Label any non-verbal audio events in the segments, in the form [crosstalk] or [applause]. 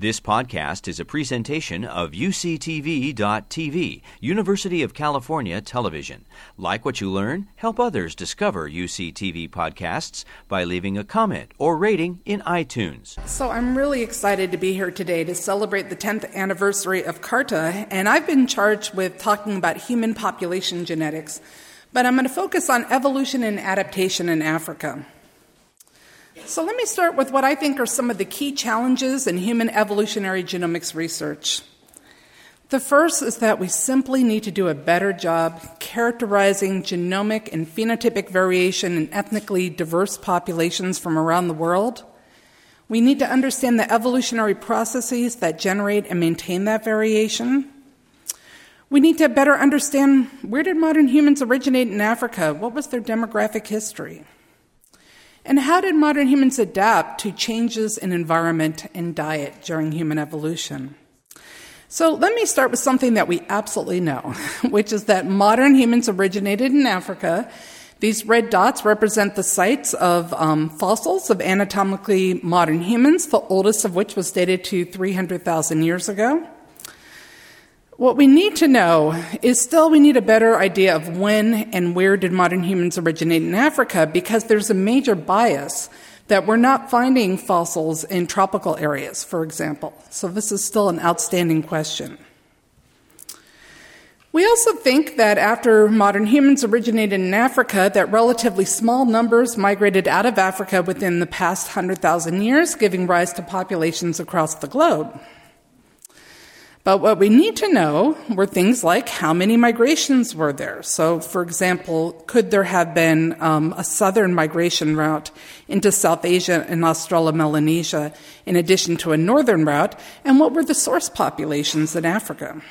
This podcast is a presentation of UCTV.tv, University of California Television. Like what you learn, help others discover UCTV podcasts by leaving a comment or rating in iTunes. So, I'm really excited to be here today to celebrate the 10th anniversary of CARTA, and I've been charged with talking about human population genetics. But I'm going to focus on evolution and adaptation in Africa. So, let me start with what I think are some of the key challenges in human evolutionary genomics research. The first is that we simply need to do a better job characterizing genomic and phenotypic variation in ethnically diverse populations from around the world. We need to understand the evolutionary processes that generate and maintain that variation. We need to better understand where did modern humans originate in Africa? What was their demographic history? And how did modern humans adapt to changes in environment and diet during human evolution? So let me start with something that we absolutely know, [laughs] which is that modern humans originated in Africa. These red dots represent the sites of um, fossils of anatomically modern humans, the oldest of which was dated to 300,000 years ago. What we need to know is still we need a better idea of when and where did modern humans originate in Africa because there's a major bias that we're not finding fossils in tropical areas, for example. So this is still an outstanding question. We also think that after modern humans originated in Africa, that relatively small numbers migrated out of Africa within the past 100,000 years, giving rise to populations across the globe. But what we need to know were things like how many migrations were there. So, for example, could there have been um, a southern migration route into South Asia and Australo-Melanesia in addition to a northern route? And what were the source populations in Africa?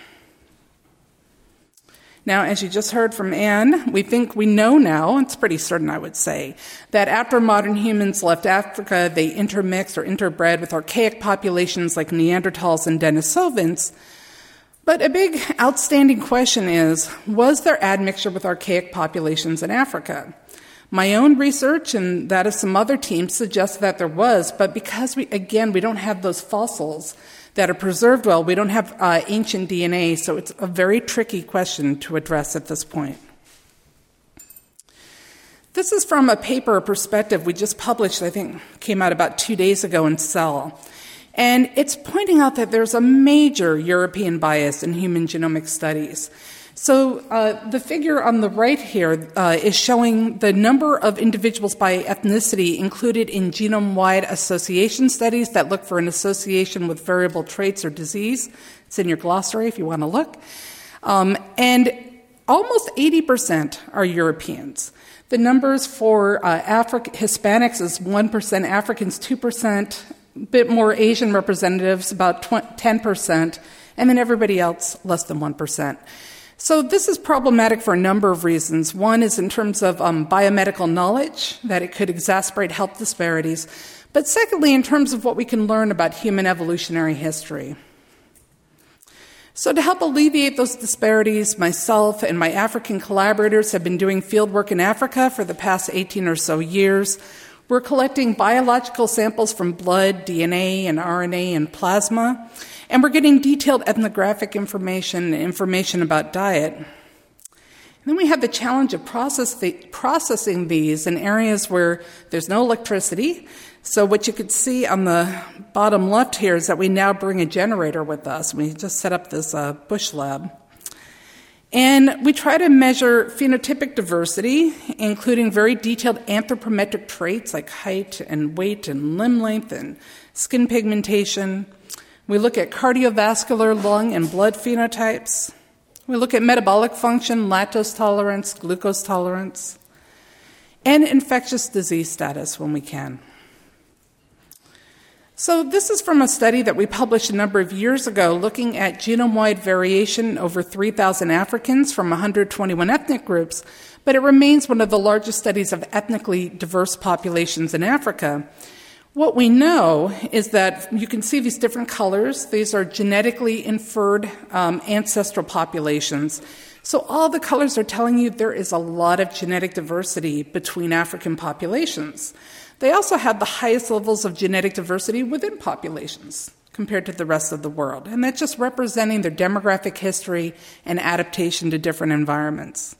Now, as you just heard from Anne, we think we know now, it's pretty certain, I would say, that after modern humans left Africa, they intermixed or interbred with archaic populations like Neanderthals and Denisovans, but a big outstanding question is was there admixture with archaic populations in Africa? My own research and that of some other teams suggests that there was, but because we, again, we don't have those fossils that are preserved well, we don't have uh, ancient DNA, so it's a very tricky question to address at this point. This is from a paper, perspective we just published, I think came out about two days ago in Cell. And it's pointing out that there's a major European bias in human genomic studies. So uh, the figure on the right here uh, is showing the number of individuals by ethnicity included in genome-wide association studies that look for an association with variable traits or disease. It's in your glossary if you want to look. Um, and almost 80% are Europeans. The numbers for uh, Afri- Hispanics is 1%, Africans 2%, bit more Asian representatives, about 10%, and then everybody else less than 1%. So this is problematic for a number of reasons. One is in terms of um, biomedical knowledge, that it could exacerbate health disparities. But secondly, in terms of what we can learn about human evolutionary history. So, to help alleviate those disparities, myself and my African collaborators have been doing fieldwork in Africa for the past 18 or so years. We're collecting biological samples from blood, DNA, and RNA and plasma, and we're getting detailed ethnographic information and information about diet. Then we have the challenge of process the, processing these in areas where there's no electricity. So, what you could see on the bottom left here is that we now bring a generator with us. We just set up this uh, bush lab. And we try to measure phenotypic diversity, including very detailed anthropometric traits like height and weight and limb length and skin pigmentation. We look at cardiovascular, lung, and blood phenotypes. We look at metabolic function, lactose tolerance, glucose tolerance, and infectious disease status when we can. So, this is from a study that we published a number of years ago looking at genome wide variation over 3,000 Africans from 121 ethnic groups, but it remains one of the largest studies of ethnically diverse populations in Africa. What we know is that you can see these different colors. These are genetically inferred um, ancestral populations. So, all the colors are telling you there is a lot of genetic diversity between African populations. They also have the highest levels of genetic diversity within populations. compared to the rest of the world. And that's just representing their demographic history and adaptation to different environments.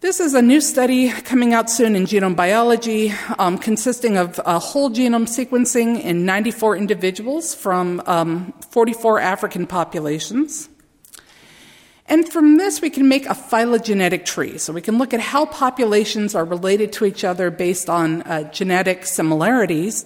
This is a new study coming out soon in genome biology, um, consisting of whole genome sequencing in 94 individuals from um, 44 African populations. And from this, we can make a phylogenetic tree. So we can look at how populations are related to each other based on uh, genetic similarities.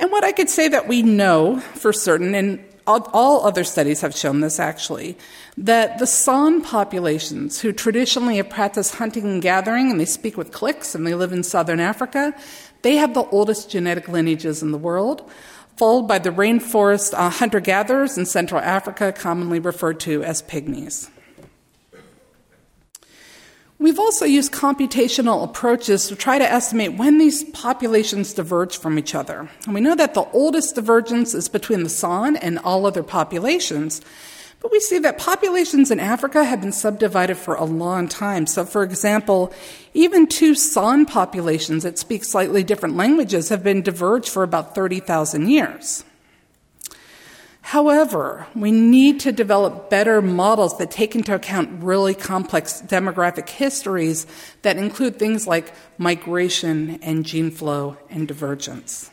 And what I could say that we know for certain, and all other studies have shown this actually, that the San populations, who traditionally have practiced hunting and gathering, and they speak with clicks and they live in southern Africa, they have the oldest genetic lineages in the world, followed by the rainforest uh, hunter gatherers in Central Africa, commonly referred to as pygmies. We've also used computational approaches to try to estimate when these populations diverge from each other. And we know that the oldest divergence is between the San and all other populations. But we see that populations in Africa have been subdivided for a long time. So, for example, even two San populations that speak slightly different languages have been diverged for about 30,000 years. However, we need to develop better models that take into account really complex demographic histories that include things like migration and gene flow and divergence.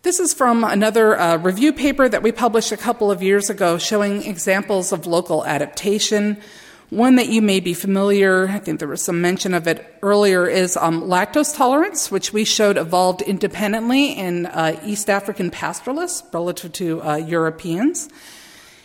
This is from another uh, review paper that we published a couple of years ago showing examples of local adaptation. One that you may be familiar, I think there was some mention of it earlier, is um, lactose tolerance, which we showed evolved independently in uh, East African pastoralists relative to uh, Europeans.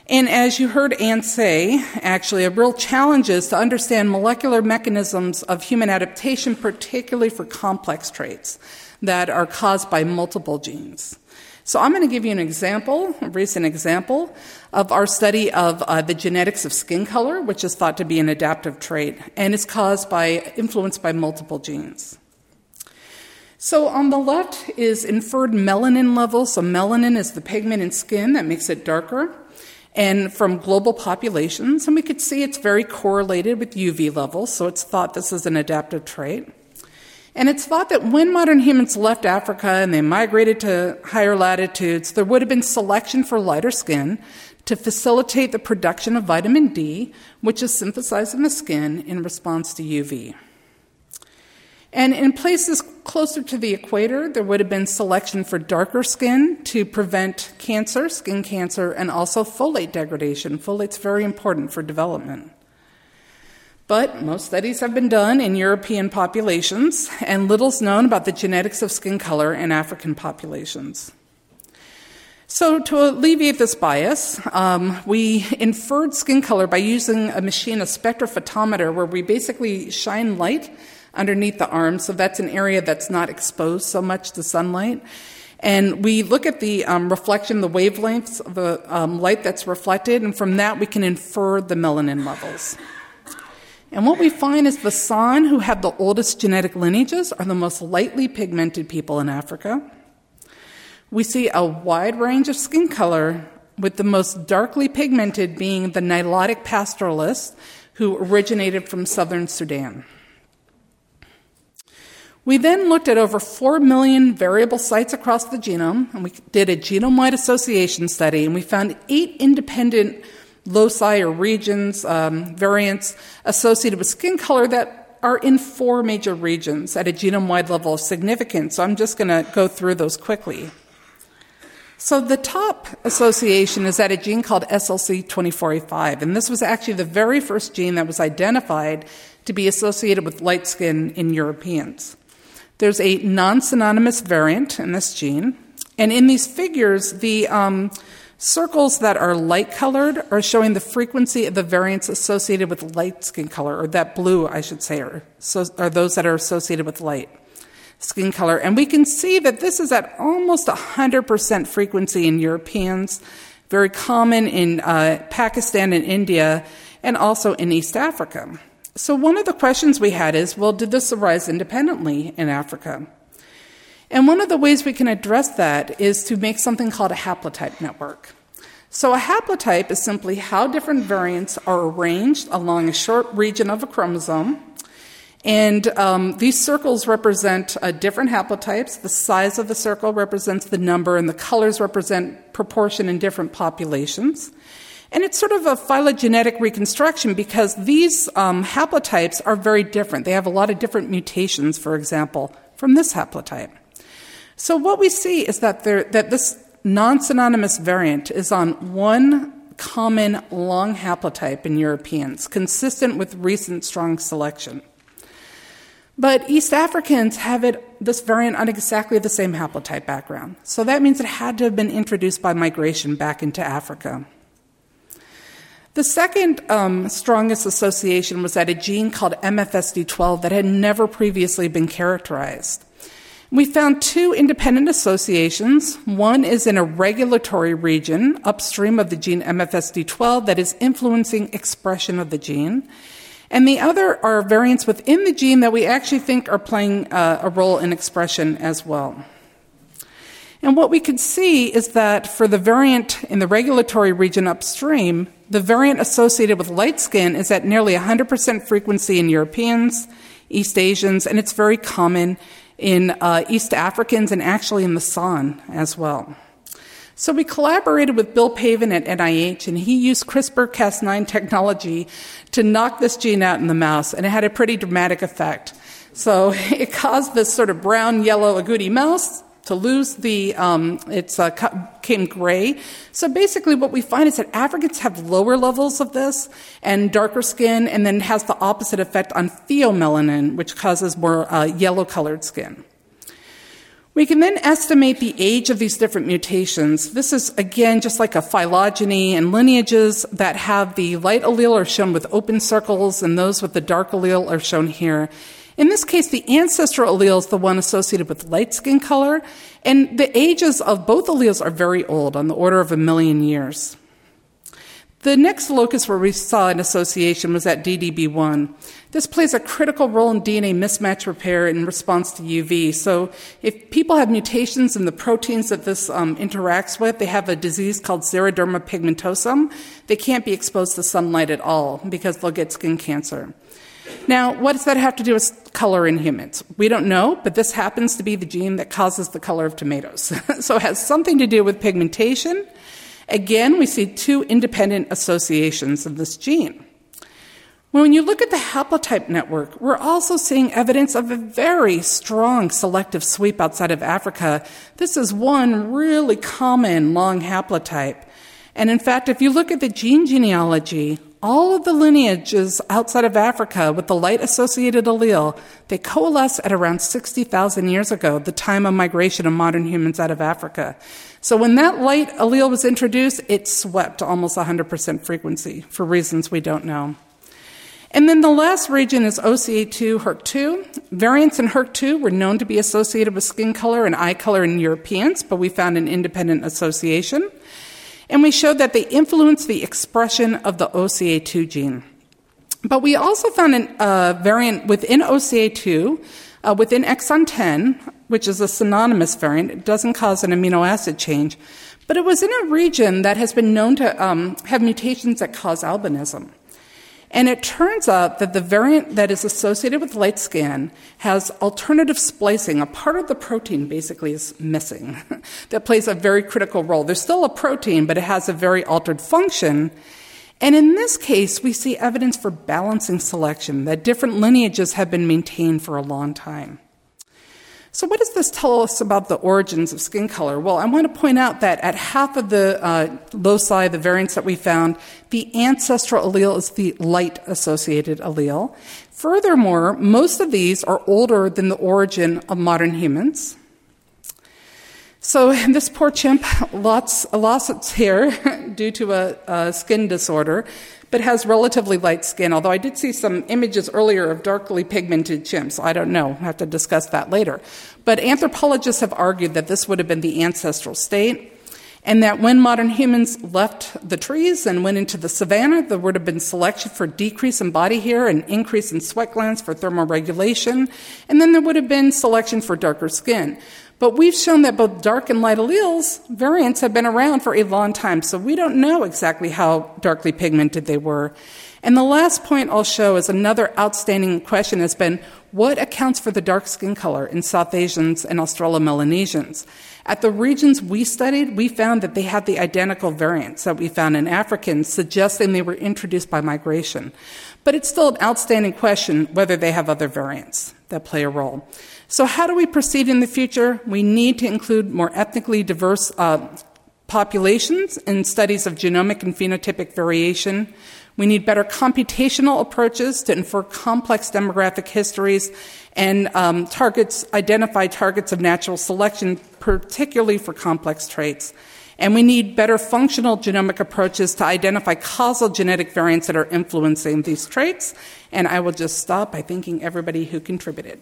And as you heard Anne say, actually, a real challenge is to understand molecular mechanisms of human adaptation, particularly for complex traits that are caused by multiple genes. So I'm going to give you an example, a recent example, of our study of uh, the genetics of skin color, which is thought to be an adaptive trait, and is caused by, influenced by multiple genes. So on the left is inferred melanin levels. So melanin is the pigment in skin that makes it darker. And from global populations, and we could see it's very correlated with UV levels, so it's thought this is an adaptive trait. And it's thought that when modern humans left Africa and they migrated to higher latitudes, there would have been selection for lighter skin to facilitate the production of vitamin D, which is synthesized in the skin in response to UV. And in places closer to the equator, there would have been selection for darker skin to prevent cancer, skin cancer, and also folate degradation. Folate's very important for development. But most studies have been done in European populations, and little's known about the genetics of skin color in African populations. So, to alleviate this bias, um, we inferred skin color by using a machine, a spectrophotometer, where we basically shine light underneath the arm. So, that's an area that's not exposed so much to sunlight. And we look at the um, reflection, the wavelengths of the um, light that's reflected, and from that we can infer the melanin levels. And what we find is the San, who have the oldest genetic lineages, are the most lightly pigmented people in Africa. We see a wide range of skin color, with the most darkly pigmented being the Nilotic pastoralists, who originated from southern Sudan. We then looked at over 4 million variable sites across the genome, and we did a genome wide association study, and we found eight independent loci or regions, um, variants associated with skin color that are in four major regions at a genome wide level of significance. So I'm just going to go through those quickly. So the top association is at a gene called SLC24A5, and this was actually the very first gene that was identified to be associated with light skin in Europeans. There's a non synonymous variant in this gene, and in these figures, the um, Circles that are light colored are showing the frequency of the variants associated with light skin color, or that blue, I should say, are, are those that are associated with light skin color. And we can see that this is at almost 100% frequency in Europeans, very common in uh, Pakistan and India, and also in East Africa. So, one of the questions we had is well, did this arise independently in Africa? And one of the ways we can address that is to make something called a haplotype network. So, a haplotype is simply how different variants are arranged along a short region of a chromosome. And um, these circles represent uh, different haplotypes. The size of the circle represents the number, and the colors represent proportion in different populations. And it's sort of a phylogenetic reconstruction because these um, haplotypes are very different. They have a lot of different mutations, for example, from this haplotype. So what we see is that, there, that this non-synonymous variant is on one common long haplotype in Europeans, consistent with recent strong selection. But East Africans have it, this variant on exactly the same haplotype background. So that means it had to have been introduced by migration back into Africa. The second um, strongest association was that a gene called MFSD12 that had never previously been characterized. We found two independent associations. One is in a regulatory region upstream of the gene MFSD12 that is influencing expression of the gene. And the other are variants within the gene that we actually think are playing uh, a role in expression as well. And what we could see is that for the variant in the regulatory region upstream, the variant associated with light skin is at nearly 100% frequency in Europeans, East Asians, and it's very common in uh, East Africans and actually in the San as well. So we collaborated with Bill Pavan at NIH, and he used CRISPR Cas9 technology to knock this gene out in the mouse, and it had a pretty dramatic effect. So [laughs] it caused this sort of brown, yellow, agouti mouse to lose the, um, it's uh, came gray. So basically, what we find is that Africans have lower levels of this and darker skin, and then has the opposite effect on pheomelanin, which causes more uh, yellow colored skin. We can then estimate the age of these different mutations. This is, again, just like a phylogeny, and lineages that have the light allele are shown with open circles, and those with the dark allele are shown here. In this case, the ancestral allele is the one associated with light skin color, and the ages of both alleles are very old, on the order of a million years. The next locus where we saw an association was at DDB1. This plays a critical role in DNA mismatch repair in response to UV. So, if people have mutations in the proteins that this um, interacts with, they have a disease called xeroderma pigmentosum. They can't be exposed to sunlight at all because they'll get skin cancer. Now, what does that have to do with color in humans? We don't know, but this happens to be the gene that causes the color of tomatoes. [laughs] so it has something to do with pigmentation. Again, we see two independent associations of this gene. When you look at the haplotype network, we're also seeing evidence of a very strong selective sweep outside of Africa. This is one really common long haplotype. And in fact, if you look at the gene genealogy, all of the lineages outside of Africa with the light associated allele, they coalesce at around 60,000 years ago, the time of migration of modern humans out of Africa. So when that light allele was introduced, it swept almost 100% frequency for reasons we don't know. And then the last region is OCA2 HERC2. Variants in HERC2 were known to be associated with skin color and eye color in Europeans, but we found an independent association. And we showed that they influence the expression of the OCA2 gene. But we also found a uh, variant within OCA2, uh, within exon 10, which is a synonymous variant. It doesn't cause an amino acid change, but it was in a region that has been known to um, have mutations that cause albinism. And it turns out that the variant that is associated with light skin has alternative splicing. A part of the protein basically is missing [laughs] that plays a very critical role. There's still a protein, but it has a very altered function. And in this case, we see evidence for balancing selection, that different lineages have been maintained for a long time. So, what does this tell us about the origins of skin color? Well, I want to point out that at half of the uh, loci, the variants that we found, the ancestral allele is the light associated allele. Furthermore, most of these are older than the origin of modern humans. So, [laughs] this poor chimp lost, lost its hair [laughs] due to a, a skin disorder but has relatively light skin. Although I did see some images earlier of darkly pigmented chimps. I don't know. We'll have to discuss that later. But anthropologists have argued that this would have been the ancestral state. And that when modern humans left the trees and went into the savannah, there would have been selection for decrease in body hair and increase in sweat glands for thermoregulation. And then there would have been selection for darker skin. But we've shown that both dark and light alleles variants have been around for a long time, so we don't know exactly how darkly pigmented they were. And the last point I'll show is another outstanding question has been what accounts for the dark skin color in South Asians and Australo-Melanesians? At the regions we studied, we found that they had the identical variants that we found in Africans, suggesting they were introduced by migration. But it's still an outstanding question whether they have other variants that play a role. So, how do we proceed in the future? We need to include more ethnically diverse uh, populations in studies of genomic and phenotypic variation. We need better computational approaches to infer complex demographic histories and um, targets, identify targets of natural selection, particularly for complex traits. And we need better functional genomic approaches to identify causal genetic variants that are influencing these traits. And I will just stop by thanking everybody who contributed.